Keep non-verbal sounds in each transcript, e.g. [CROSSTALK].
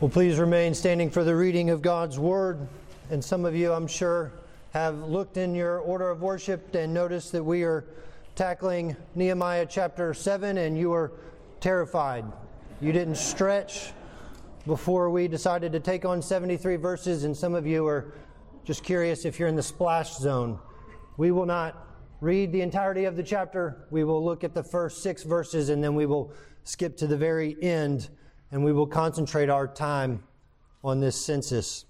Well, please remain standing for the reading of God's Word. And some of you, I'm sure, have looked in your order of worship and noticed that we are tackling Nehemiah chapter 7, and you are terrified. You didn't stretch before we decided to take on 73 verses, and some of you are just curious if you're in the splash zone. We will not read the entirety of the chapter. We will look at the first six verses, and then we will skip to the very end and we will concentrate our time on this census.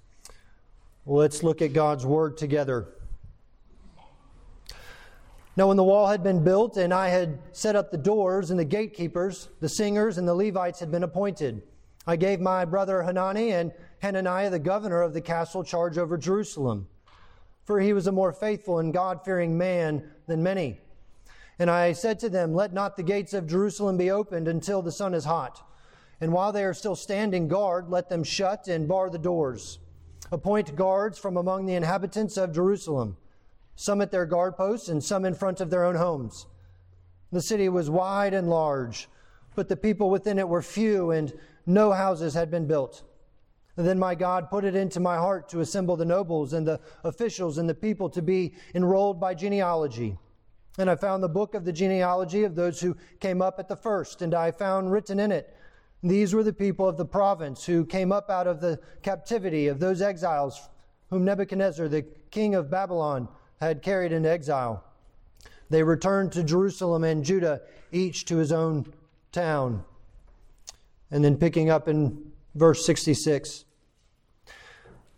Let's look at God's Word together. Now, when the wall had been built and I had set up the doors and the gatekeepers, the singers and the Levites had been appointed, I gave my brother Hanani and Hananiah, the governor of the castle, charge over Jerusalem. For he was a more faithful and God fearing man than many. And I said to them, Let not the gates of Jerusalem be opened until the sun is hot. And while they are still standing guard, let them shut and bar the doors. Appoint guards from among the inhabitants of Jerusalem, some at their guard posts and some in front of their own homes. The city was wide and large, but the people within it were few, and no houses had been built. And then my God put it into my heart to assemble the nobles and the officials and the people to be enrolled by genealogy. And I found the book of the genealogy of those who came up at the first, and I found written in it these were the people of the province who came up out of the captivity of those exiles whom Nebuchadnezzar, the king of Babylon, had carried into exile. They returned to Jerusalem and Judah, each to his own town. And then picking up in verse 66.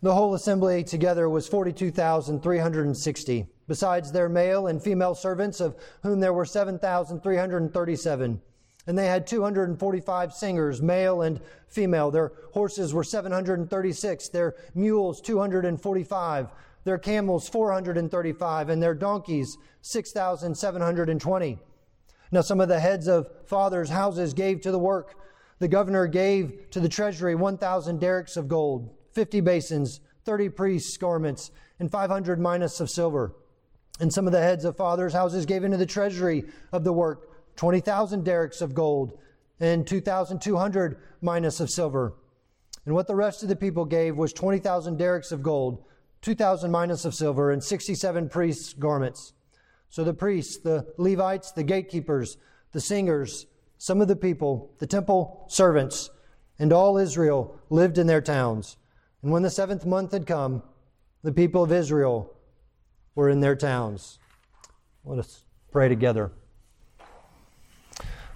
The whole assembly together was 42,360, besides their male and female servants, of whom there were 7,337. And they had 245 singers, male and female. Their horses were 736, their mules 245, their camels 435, and their donkeys 6,720. Now, some of the heads of fathers' houses gave to the work. The governor gave to the treasury 1,000 darics of gold, 50 basins, 30 priests' garments, and 500 minas of silver. And some of the heads of fathers' houses gave into the treasury of the work 20,000 darics of gold, and 2,200 minas of silver. And what the rest of the people gave was 20,000 darics of gold, 2,000 minas of silver, and 67 priests' garments. So the priests, the Levites, the gatekeepers, the singers, some of the people, the temple servants, and all Israel lived in their towns. And when the seventh month had come, the people of Israel were in their towns. Let us pray together.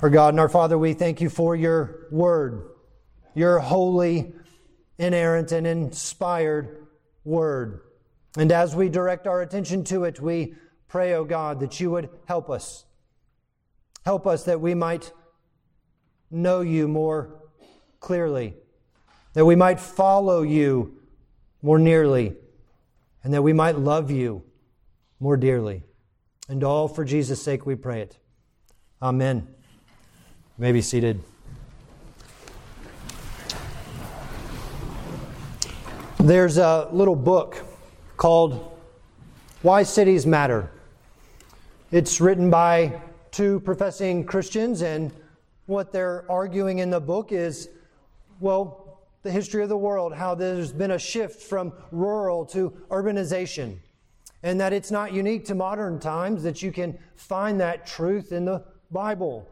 Our God and our Father, we thank you for your word, your holy, inerrant, and inspired word. And as we direct our attention to it, we pray, O oh God, that you would help us. Help us that we might know you more clearly, that we might follow you more nearly, and that we might love you more dearly. And all for Jesus' sake we pray it. Amen. You may be seated. There's a little book called Why Cities Matter. It's written by two professing Christians, and what they're arguing in the book is well, the history of the world, how there's been a shift from rural to urbanization, and that it's not unique to modern times, that you can find that truth in the Bible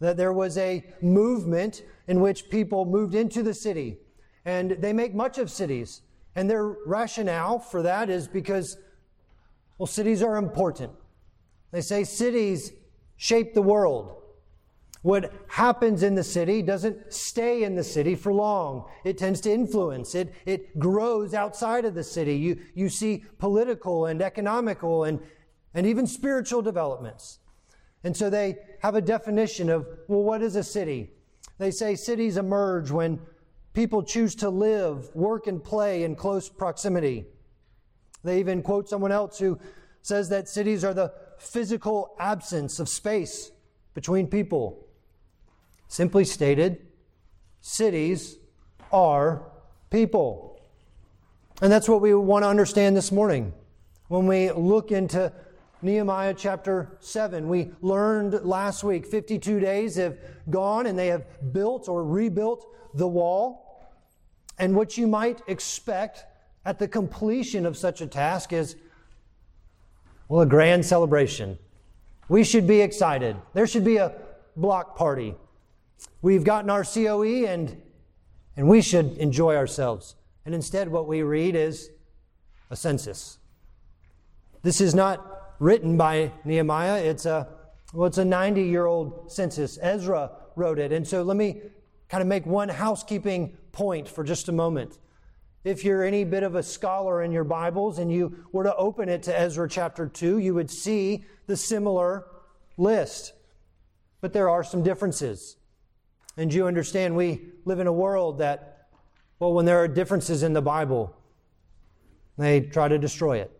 that there was a movement in which people moved into the city. And they make much of cities. And their rationale for that is because, well, cities are important. They say cities shape the world. What happens in the city doesn't stay in the city for long. It tends to influence. It, it grows outside of the city. You, you see political and economical and, and even spiritual developments. And so they have a definition of, well, what is a city? They say cities emerge when people choose to live, work, and play in close proximity. They even quote someone else who says that cities are the physical absence of space between people. Simply stated, cities are people. And that's what we want to understand this morning when we look into Nehemiah chapter 7. We learned last week 52 days have gone and they have built or rebuilt the wall. And what you might expect at the completion of such a task is, well, a grand celebration. We should be excited. There should be a block party. We've gotten our COE and, and we should enjoy ourselves. And instead, what we read is a census. This is not written by Nehemiah. It's a, well, it's a 90 year old census. Ezra wrote it. And so let me kind of make one housekeeping point for just a moment. If you're any bit of a scholar in your Bibles and you were to open it to Ezra chapter 2, you would see the similar list. But there are some differences. And you understand we live in a world that, well, when there are differences in the Bible, they try to destroy it.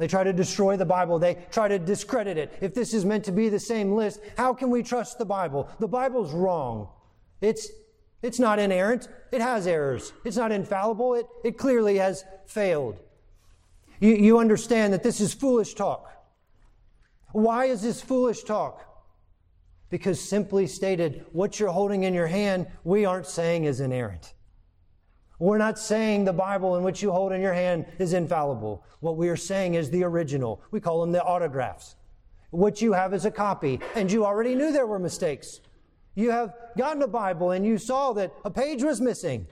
They try to destroy the Bible. They try to discredit it. If this is meant to be the same list, how can we trust the Bible? The Bible's wrong. It's, it's not inerrant. It has errors. It's not infallible. It, it clearly has failed. You, you understand that this is foolish talk. Why is this foolish talk? Because simply stated, what you're holding in your hand, we aren't saying is inerrant. We're not saying the Bible in which you hold in your hand is infallible. What we are saying is the original. We call them the autographs. What you have is a copy, and you already knew there were mistakes. You have gotten a Bible and you saw that a page was missing,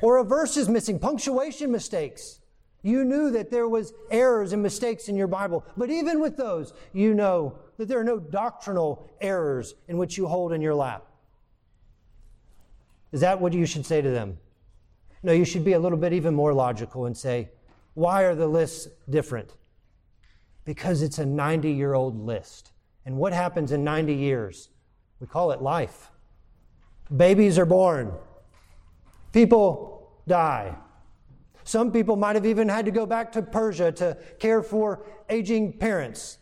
or a verse is missing, punctuation mistakes. You knew that there was errors and mistakes in your Bible. But even with those, you know that there are no doctrinal errors in which you hold in your lap. Is that what you should say to them? No, you should be a little bit even more logical and say, why are the lists different? Because it's a 90 year old list. And what happens in 90 years? We call it life. Babies are born, people die. Some people might have even had to go back to Persia to care for aging parents.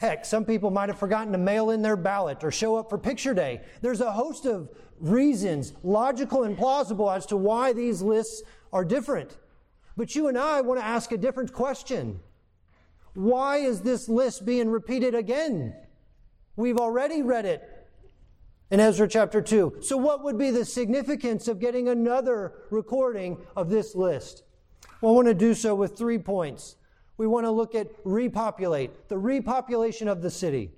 Heck, some people might have forgotten to mail in their ballot or show up for picture day. There's a host of reasons, logical and plausible, as to why these lists are different. But you and I want to ask a different question. Why is this list being repeated again? We've already read it in Ezra chapter 2. So, what would be the significance of getting another recording of this list? Well, I want to do so with three points. We want to look at repopulate, the repopulation of the city.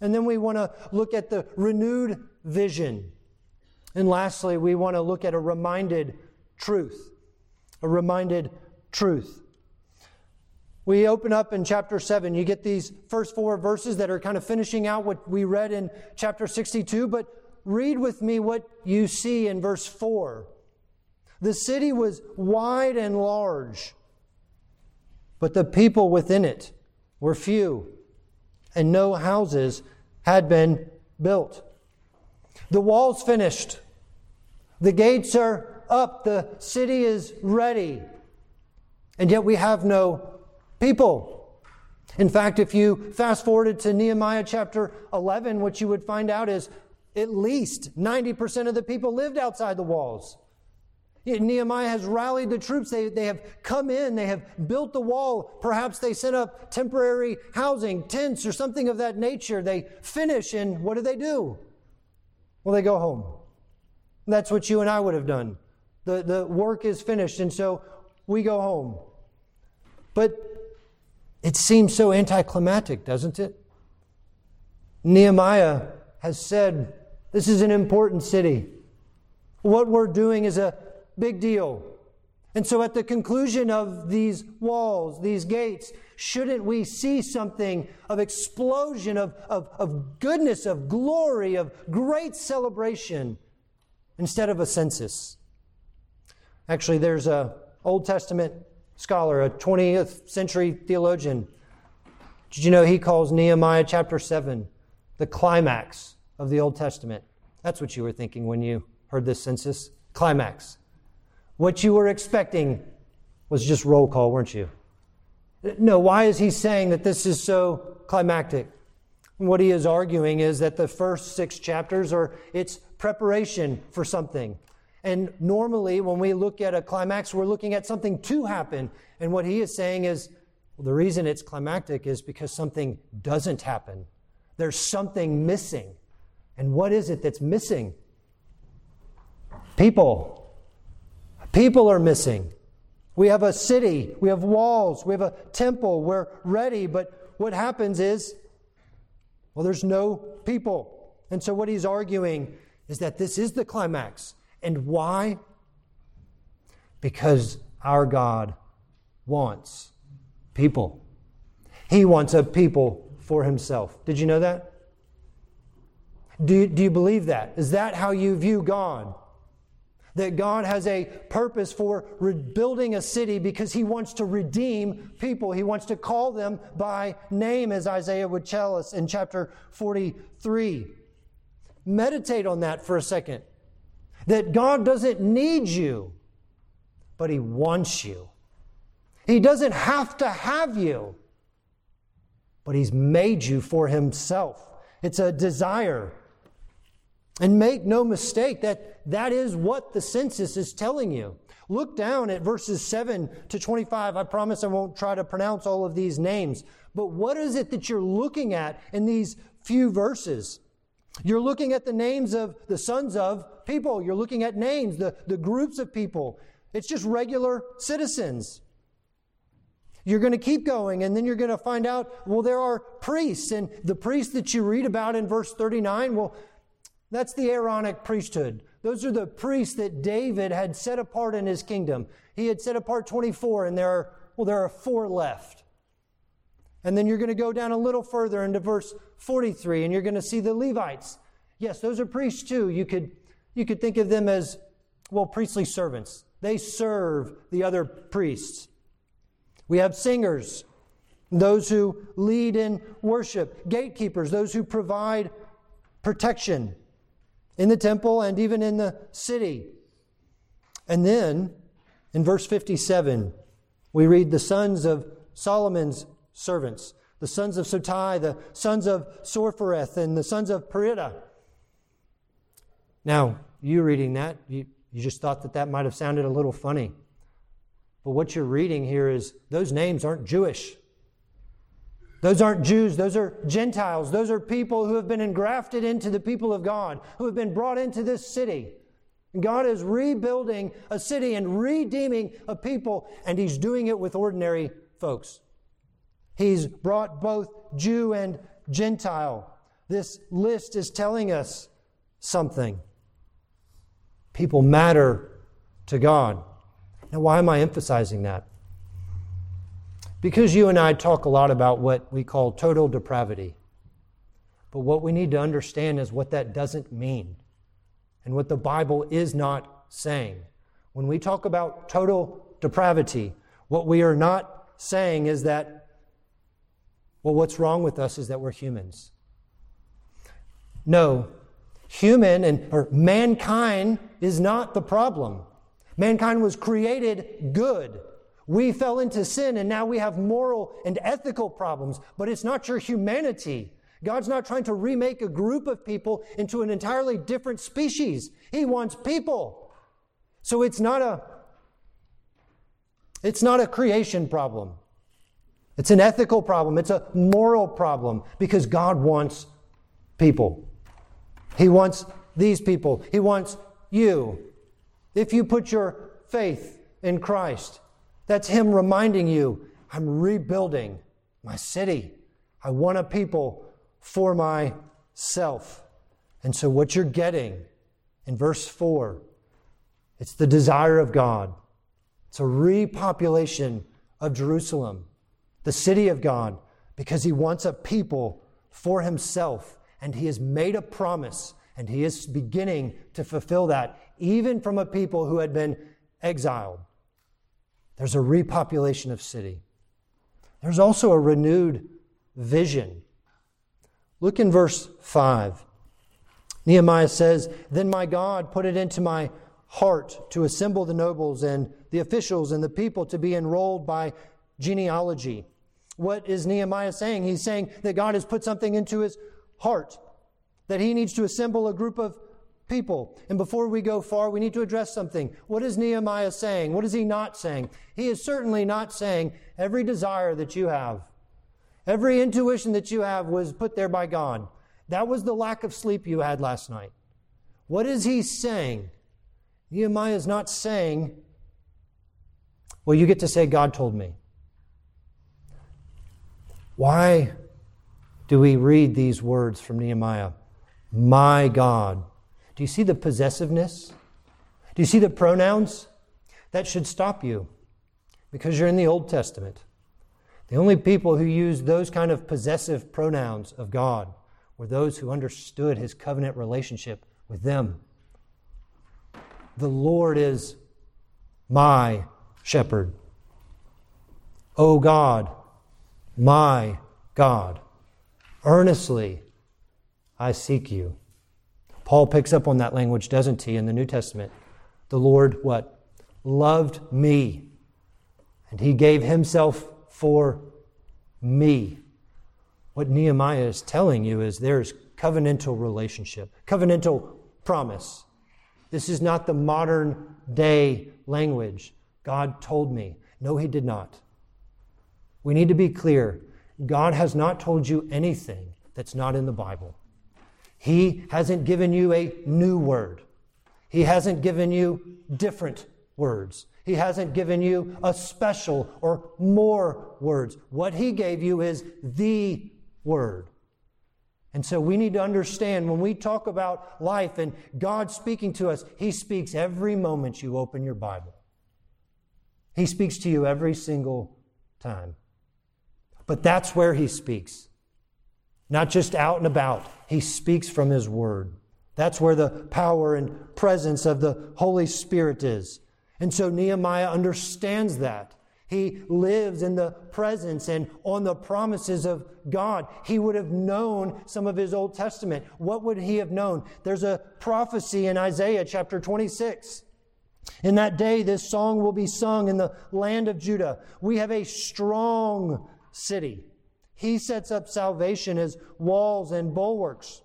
And then we want to look at the renewed vision. And lastly, we want to look at a reminded truth. A reminded truth. We open up in chapter 7. You get these first four verses that are kind of finishing out what we read in chapter 62, but read with me what you see in verse 4. The city was wide and large but the people within it were few, and no houses had been built. The walls finished, the gates are up, the city is ready, and yet we have no people. In fact, if you fast forwarded to Nehemiah chapter 11, what you would find out is at least 90% of the people lived outside the walls. Nehemiah has rallied the troops. They, they have come in. They have built the wall. Perhaps they set up temporary housing, tents, or something of that nature. They finish, and what do they do? Well, they go home. That's what you and I would have done. The, the work is finished, and so we go home. But it seems so anticlimactic, doesn't it? Nehemiah has said, This is an important city. What we're doing is a Big deal. And so, at the conclusion of these walls, these gates, shouldn't we see something of explosion, of, of, of goodness, of glory, of great celebration instead of a census? Actually, there's a Old Testament scholar, a 20th century theologian. Did you know he calls Nehemiah chapter 7 the climax of the Old Testament? That's what you were thinking when you heard this census. Climax. What you were expecting was just roll call, weren't you? No, why is he saying that this is so climactic? What he is arguing is that the first six chapters are its preparation for something. And normally, when we look at a climax, we're looking at something to happen. And what he is saying is well, the reason it's climactic is because something doesn't happen. There's something missing. And what is it that's missing? People. People are missing. We have a city, we have walls, we have a temple, we're ready, but what happens is, well, there's no people. And so what he's arguing is that this is the climax. And why? Because our God wants people. He wants a people for himself. Did you know that? Do, do you believe that? Is that how you view God? That God has a purpose for rebuilding a city because he wants to redeem people. He wants to call them by name, as Isaiah would tell us in chapter 43. Meditate on that for a second. That God doesn't need you, but he wants you. He doesn't have to have you, but he's made you for himself. It's a desire. And make no mistake that that is what the census is telling you. Look down at verses 7 to 25. I promise I won't try to pronounce all of these names. But what is it that you're looking at in these few verses? You're looking at the names of the sons of people. You're looking at names, the, the groups of people. It's just regular citizens. You're going to keep going, and then you're going to find out, well, there are priests. And the priests that you read about in verse 39, well, that's the Aaronic priesthood. Those are the priests that David had set apart in his kingdom. He had set apart 24, and there are, well, there are four left. And then you're going to go down a little further into verse 43, and you're going to see the Levites. Yes, those are priests too. You could, you could think of them as, well, priestly servants. They serve the other priests. We have singers, those who lead in worship, gatekeepers, those who provide protection in the temple and even in the city. And then in verse 57, we read the sons of Solomon's servants, the sons of Sotai, the sons of Sophereth, and the sons of Perida. Now, you reading that, you, you just thought that that might have sounded a little funny. But what you're reading here is those names aren't Jewish. Those aren't Jews, those are Gentiles. Those are people who have been engrafted into the people of God, who have been brought into this city. And God is rebuilding a city and redeeming a people, and He's doing it with ordinary folks. He's brought both Jew and Gentile. This list is telling us something. People matter to God. Now, why am I emphasizing that? Because you and I talk a lot about what we call total depravity. But what we need to understand is what that doesn't mean and what the Bible is not saying. When we talk about total depravity, what we are not saying is that, well, what's wrong with us is that we're humans. No, human and or mankind is not the problem. Mankind was created good. We fell into sin and now we have moral and ethical problems, but it's not your humanity. God's not trying to remake a group of people into an entirely different species. He wants people. So it's not a it's not a creation problem. It's an ethical problem. It's a moral problem because God wants people. He wants these people. He wants you. If you put your faith in Christ, that's Him reminding you, I'm rebuilding my city. I want a people for myself. And so, what you're getting in verse 4, it's the desire of God. It's a repopulation of Jerusalem, the city of God, because He wants a people for Himself. And He has made a promise, and He is beginning to fulfill that, even from a people who had been exiled. There's a repopulation of city. There's also a renewed vision. Look in verse 5. Nehemiah says, Then my God put it into my heart to assemble the nobles and the officials and the people to be enrolled by genealogy. What is Nehemiah saying? He's saying that God has put something into his heart, that he needs to assemble a group of people. And before we go far, we need to address something. What is Nehemiah saying? What is he not saying? He is certainly not saying every desire that you have, every intuition that you have was put there by God. That was the lack of sleep you had last night. What is he saying? Nehemiah is not saying Well, you get to say, God told me. Why do we read these words from Nehemiah? My God. Do you see the possessiveness? Do you see the pronouns? That should stop you because you're in the Old Testament. The only people who used those kind of possessive pronouns of God were those who understood his covenant relationship with them. The Lord is my shepherd. O God, my God, earnestly I seek you. Paul picks up on that language, doesn't he, in the New Testament? The Lord, what? Loved me, and he gave himself for me. What Nehemiah is telling you is there's covenantal relationship, covenantal promise. This is not the modern day language. God told me. No, he did not. We need to be clear. God has not told you anything that's not in the Bible. He hasn't given you a new word. He hasn't given you different words. He hasn't given you a special or more words. What He gave you is the Word. And so we need to understand when we talk about life and God speaking to us, He speaks every moment you open your Bible. He speaks to you every single time. But that's where He speaks. Not just out and about, He speaks from His Word. That's where the power and presence of the Holy Spirit is. And so Nehemiah understands that. He lives in the presence and on the promises of God. He would have known some of his Old Testament. What would he have known? There's a prophecy in Isaiah chapter 26. In that day, this song will be sung in the land of Judah. We have a strong city. He sets up salvation as walls and bulwarks.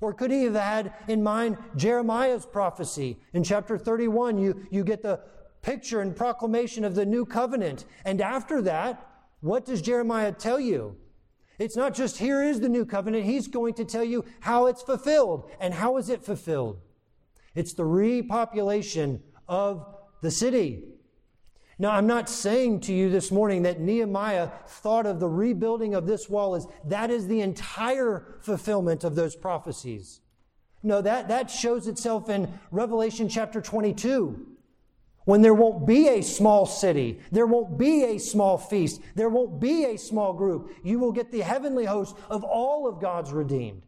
Or could he have had in mind Jeremiah's prophecy? In chapter 31, you, you get the picture and proclamation of the new covenant. And after that, what does Jeremiah tell you? It's not just here is the new covenant, he's going to tell you how it's fulfilled. And how is it fulfilled? It's the repopulation of the city. Now, I'm not saying to you this morning that Nehemiah thought of the rebuilding of this wall as that is the entire fulfillment of those prophecies. No, that, that shows itself in Revelation chapter 22. When there won't be a small city, there won't be a small feast, there won't be a small group. You will get the heavenly host of all of God's redeemed.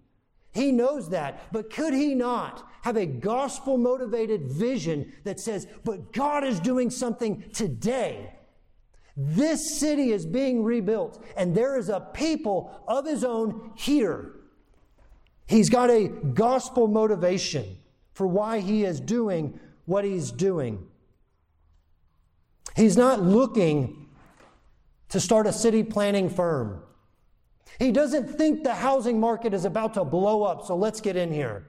He knows that. But could he not have a gospel motivated vision that says, but God is doing something today? This city is being rebuilt, and there is a people of his own here. He's got a gospel motivation for why he is doing what he's doing. He's not looking to start a city planning firm. He doesn't think the housing market is about to blow up, so let's get in here.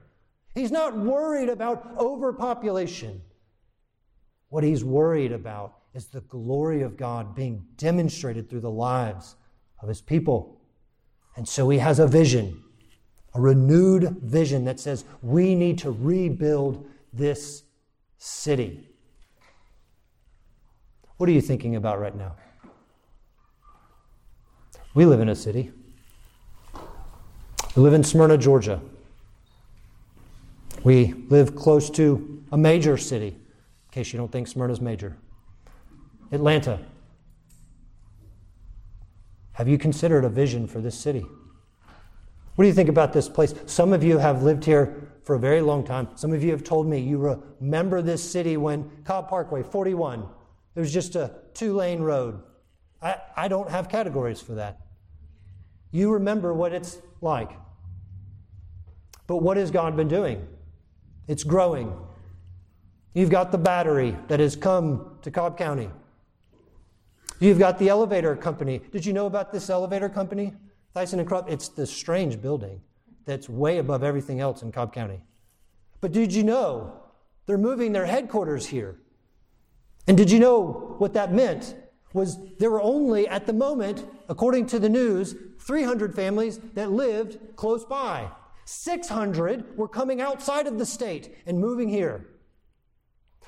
He's not worried about overpopulation. What he's worried about is the glory of God being demonstrated through the lives of his people. And so he has a vision, a renewed vision that says we need to rebuild this city. What are you thinking about right now? We live in a city. We live in Smyrna, Georgia. We live close to a major city, in case you don't think Smyrna's major. Atlanta. Have you considered a vision for this city? What do you think about this place? Some of you have lived here for a very long time. Some of you have told me you remember this city when Cobb Parkway, 41, it was just a two lane road. I, I don't have categories for that. You remember what it's like. But what has God been doing? It's growing. You've got the battery that has come to Cobb County. You've got the elevator company. Did you know about this elevator company? Thyssen and Krupp? It's this strange building that's way above everything else in Cobb County. But did you know they're moving their headquarters here? And did you know what that meant? Was there were only, at the moment, according to the news, 300 families that lived close by. 600 were coming outside of the state and moving here.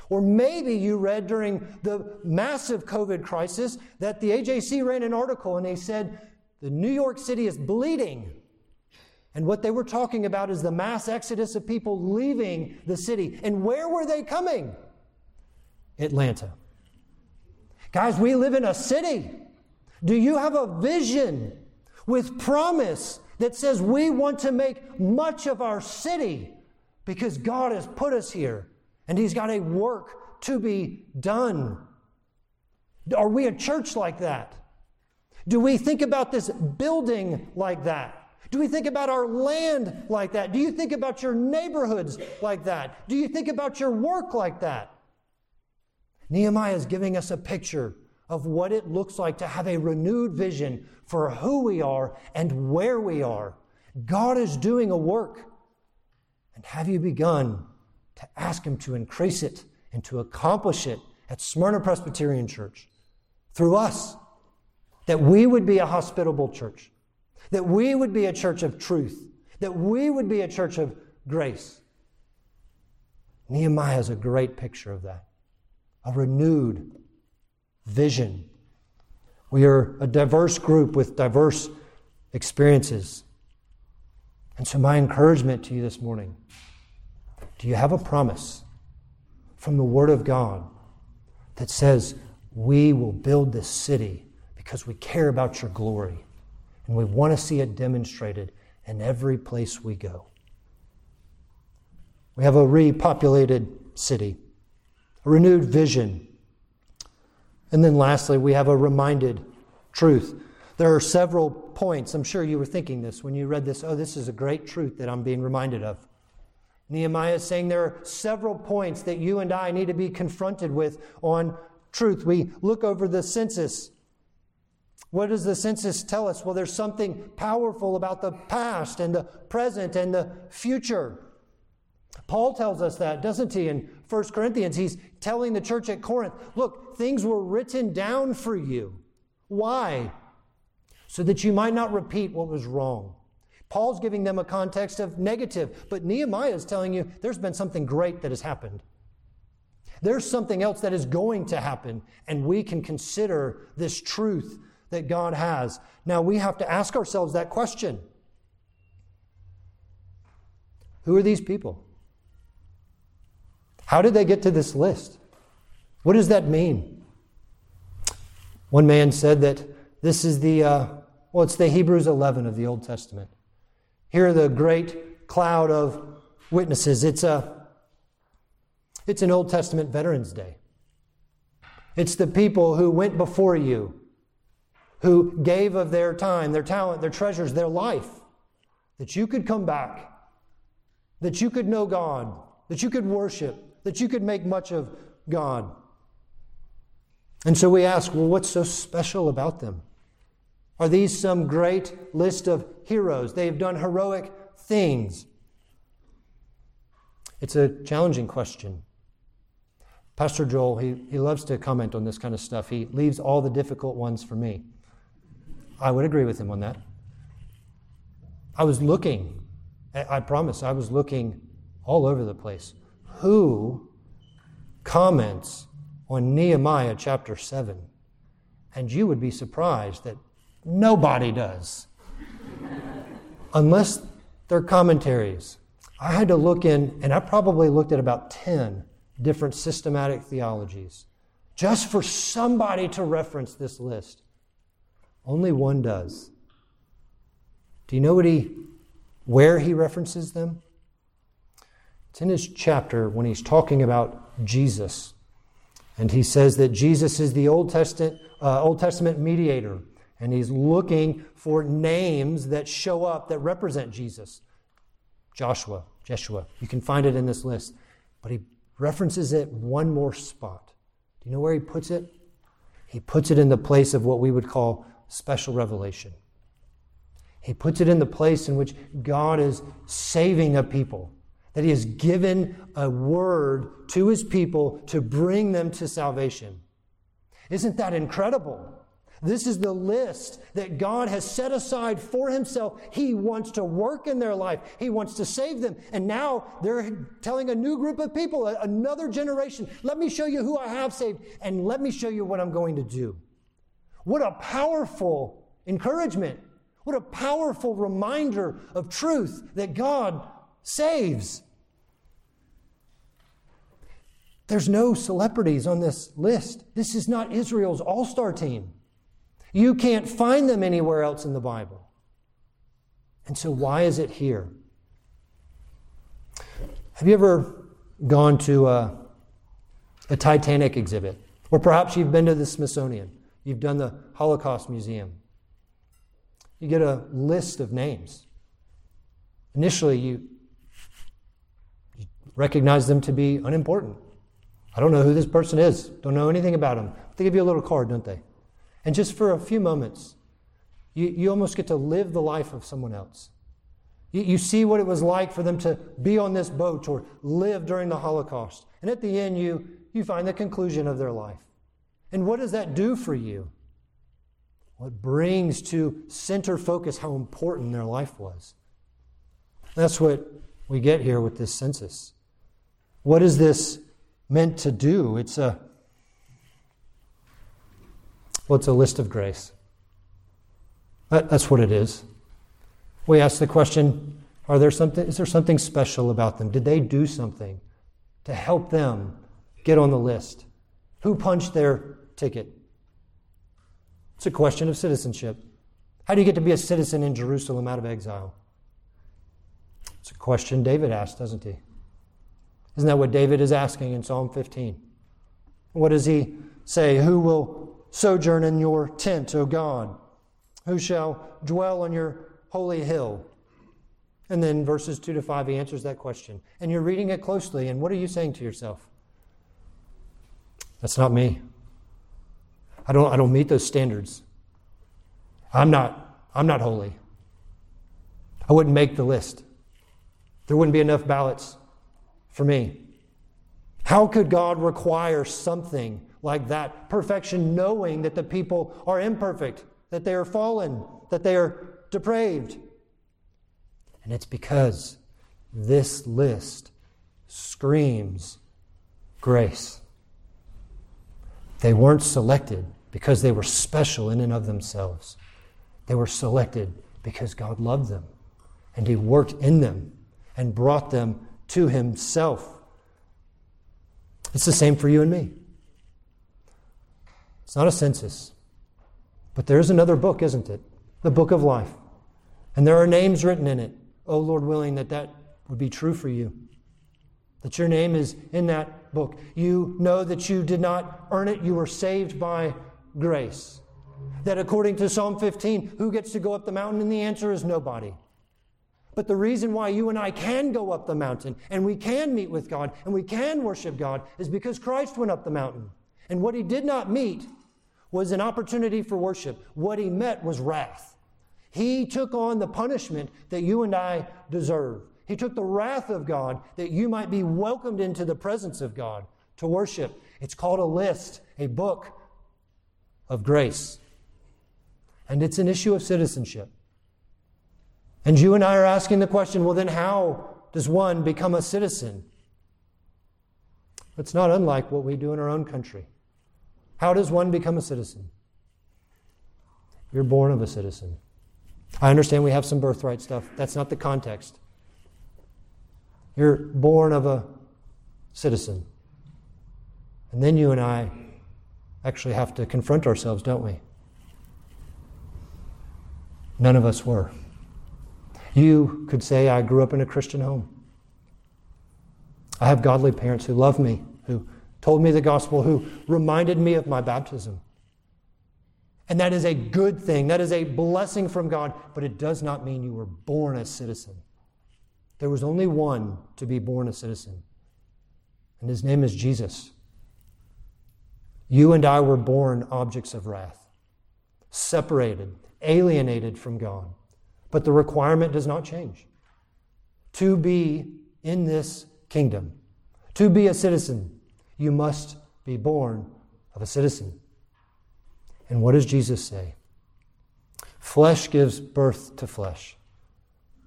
Or maybe you read during the massive COVID crisis that the AJC ran an article and they said the New York City is bleeding. And what they were talking about is the mass exodus of people leaving the city. And where were they coming? Atlanta. Guys, we live in a city. Do you have a vision with promise that says we want to make much of our city because God has put us here and He's got a work to be done? Are we a church like that? Do we think about this building like that? Do we think about our land like that? Do you think about your neighborhoods like that? Do you think about your work like that? Nehemiah is giving us a picture of what it looks like to have a renewed vision for who we are and where we are. God is doing a work. And have you begun to ask Him to increase it and to accomplish it at Smyrna Presbyterian Church through us? That we would be a hospitable church, that we would be a church of truth, that we would be a church of grace. Nehemiah is a great picture of that a renewed vision. We are a diverse group with diverse experiences. And so, my encouragement to you this morning do you have a promise from the Word of God that says, We will build this city because we care about your glory and we want to see it demonstrated in every place we go? We have a repopulated city a renewed vision. And then lastly, we have a reminded truth. There are several points. I'm sure you were thinking this when you read this. Oh, this is a great truth that I'm being reminded of. Nehemiah is saying there are several points that you and I need to be confronted with on truth. We look over the census. What does the census tell us? Well, there's something powerful about the past and the present and the future. Paul tells us that, doesn't he? In 1 Corinthians, he's telling the church at Corinth, look, things were written down for you. Why? So that you might not repeat what was wrong. Paul's giving them a context of negative, but Nehemiah is telling you there's been something great that has happened. There's something else that is going to happen, and we can consider this truth that God has. Now, we have to ask ourselves that question Who are these people? How did they get to this list? What does that mean? One man said that this is the, uh, well, it's the Hebrews 11 of the Old Testament. Here are the great cloud of witnesses. It's, a, it's an Old Testament Veterans Day. It's the people who went before you, who gave of their time, their talent, their treasures, their life, that you could come back, that you could know God, that you could worship, that you could make much of God. And so we ask, well, what's so special about them? Are these some great list of heroes? They have done heroic things. It's a challenging question. Pastor Joel, he, he loves to comment on this kind of stuff. He leaves all the difficult ones for me. I would agree with him on that. I was looking, I promise, I was looking all over the place who comments on Nehemiah chapter 7. And you would be surprised that nobody does, [LAUGHS] unless they're commentaries. I had to look in, and I probably looked at about 10 different systematic theologies just for somebody to reference this list. Only one does. Do you know what he, where he references them? It's in his chapter when he's talking about Jesus. And he says that Jesus is the Old Testament, uh, Old Testament mediator. And he's looking for names that show up that represent Jesus. Joshua, Jeshua. You can find it in this list. But he references it one more spot. Do you know where he puts it? He puts it in the place of what we would call special revelation. He puts it in the place in which God is saving a people that he has given a word to his people to bring them to salvation. Isn't that incredible? This is the list that God has set aside for Himself. He wants to work in their life, He wants to save them. And now they're telling a new group of people, another generation, let me show you who I have saved, and let me show you what I'm going to do. What a powerful encouragement. What a powerful reminder of truth that God saves. There's no celebrities on this list. This is not Israel's all star team. You can't find them anywhere else in the Bible. And so, why is it here? Have you ever gone to a, a Titanic exhibit? Or perhaps you've been to the Smithsonian, you've done the Holocaust Museum. You get a list of names. Initially, you, recognize them to be unimportant. I don't know who this person is, don't know anything about them. They give you a little card, don't they? And just for a few moments, you, you almost get to live the life of someone else. You, you see what it was like for them to be on this boat or live during the Holocaust. And at the end, you, you find the conclusion of their life. And what does that do for you? Well, it brings to center focus how important their life was. That's what we get here with this census. What is this meant to do? It's a well, it's a list of grace. That, that's what it is. We ask the question are there something, is there something special about them? Did they do something to help them get on the list? Who punched their ticket? It's a question of citizenship. How do you get to be a citizen in Jerusalem out of exile? It's a question David asked, doesn't he? Isn't that what David is asking in Psalm 15? What does he say? Who will sojourn in your tent, O God? Who shall dwell on your holy hill? And then verses 2 to 5, he answers that question. And you're reading it closely, and what are you saying to yourself? That's not me. I don't, I don't meet those standards. I'm not, I'm not holy. I wouldn't make the list. There wouldn't be enough ballots for me. How could God require something like that perfection, knowing that the people are imperfect, that they are fallen, that they are depraved. And it's because this list screams grace. They weren't selected because they were special in and of themselves. They were selected because God loved them and He worked in them and brought them to Himself. It's the same for you and me. It's not a census. But there's another book, isn't it? The book of life. And there are names written in it. Oh, Lord willing, that that would be true for you. That your name is in that book. You know that you did not earn it, you were saved by grace. That according to Psalm 15, who gets to go up the mountain? And the answer is nobody. But the reason why you and I can go up the mountain and we can meet with God and we can worship God is because Christ went up the mountain. And what he did not meet was an opportunity for worship. What he met was wrath. He took on the punishment that you and I deserve. He took the wrath of God that you might be welcomed into the presence of God to worship. It's called a list, a book of grace. And it's an issue of citizenship. And you and I are asking the question well, then how does one become a citizen? It's not unlike what we do in our own country. How does one become a citizen? You're born of a citizen. I understand we have some birthright stuff. That's not the context. You're born of a citizen. And then you and I actually have to confront ourselves, don't we? None of us were. You could say, I grew up in a Christian home. I have godly parents who love me, who told me the gospel, who reminded me of my baptism. And that is a good thing. That is a blessing from God, but it does not mean you were born a citizen. There was only one to be born a citizen, and his name is Jesus. You and I were born objects of wrath, separated, alienated from God. But the requirement does not change. To be in this kingdom, to be a citizen, you must be born of a citizen. And what does Jesus say? Flesh gives birth to flesh,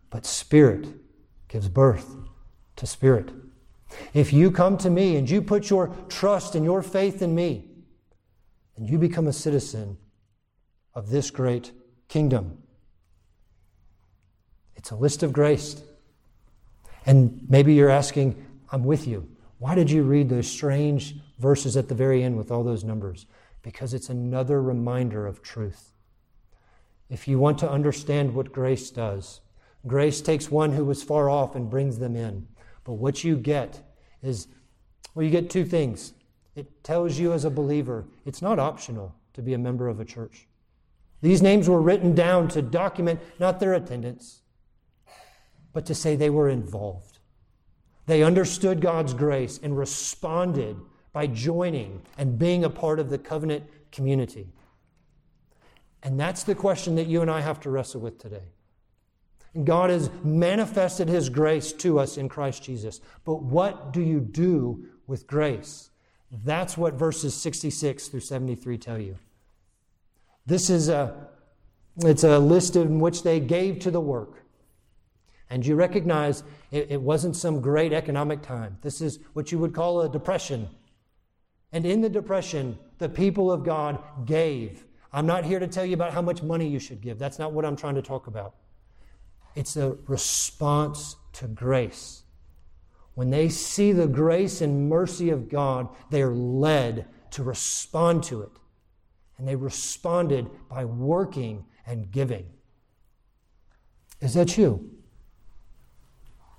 but spirit gives birth to spirit. If you come to me and you put your trust and your faith in me, then you become a citizen of this great kingdom. It's a list of grace. And maybe you're asking, I'm with you. Why did you read those strange verses at the very end with all those numbers? Because it's another reminder of truth. If you want to understand what grace does, grace takes one who was far off and brings them in. But what you get is, well, you get two things. It tells you as a believer, it's not optional to be a member of a church. These names were written down to document not their attendance, but to say they were involved. They understood God's grace and responded by joining and being a part of the covenant community. And that's the question that you and I have to wrestle with today. God has manifested His grace to us in Christ Jesus. But what do you do with grace? That's what verses 66 through 73 tell you. This is a, it's a list in which they gave to the work. And you recognize it, it wasn't some great economic time. This is what you would call a depression. And in the depression, the people of God gave. I'm not here to tell you about how much money you should give. That's not what I'm trying to talk about. It's a response to grace. When they see the grace and mercy of God, they are led to respond to it. And they responded by working and giving. Is that you?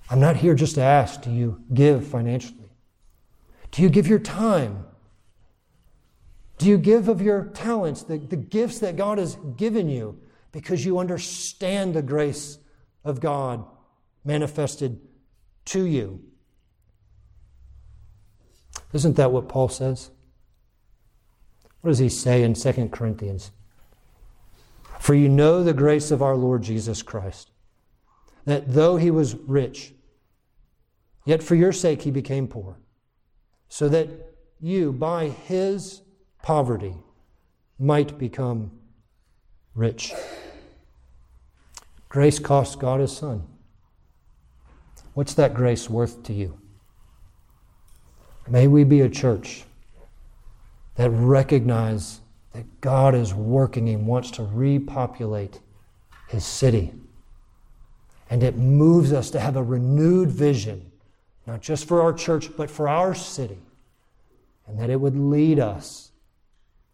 I'm not here just to ask do you give financially? Do you give your time? Do you give of your talents, the, the gifts that God has given you, because you understand the grace of God manifested to you. Isn't that what Paul says? What does he say in 2 Corinthians? For you know the grace of our Lord Jesus Christ, that though he was rich, yet for your sake he became poor, so that you, by his poverty, might become rich. Grace cost God his son. What's that grace worth to you? May we be a church that recognize that God is working and wants to repopulate his city. And it moves us to have a renewed vision, not just for our church, but for our city. And that it would lead us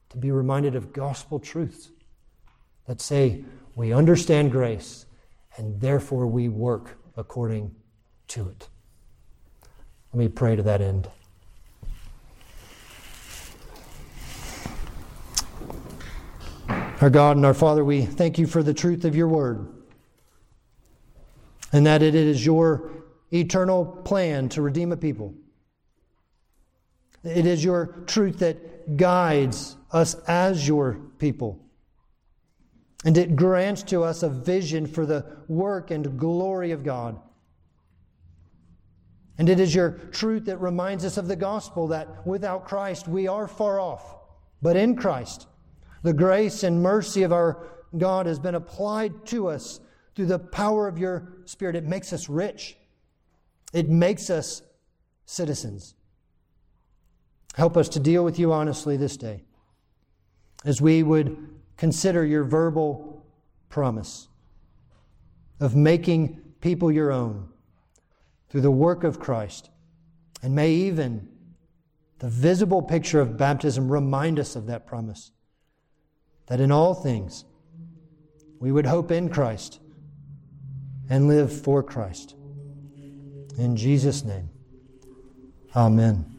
to be reminded of gospel truths that say, we understand grace and therefore we work according to it. Let me pray to that end. Our God and our Father, we thank you for the truth of your word and that it is your eternal plan to redeem a people. It is your truth that guides us as your people. And it grants to us a vision for the work and glory of God. And it is your truth that reminds us of the gospel that without Christ we are far off. But in Christ, the grace and mercy of our God has been applied to us through the power of your Spirit. It makes us rich, it makes us citizens. Help us to deal with you honestly this day as we would consider your verbal promise of making people your own through the work of Christ. And may even the visible picture of baptism remind us of that promise that in all things we would hope in Christ and live for Christ. In Jesus' name, amen.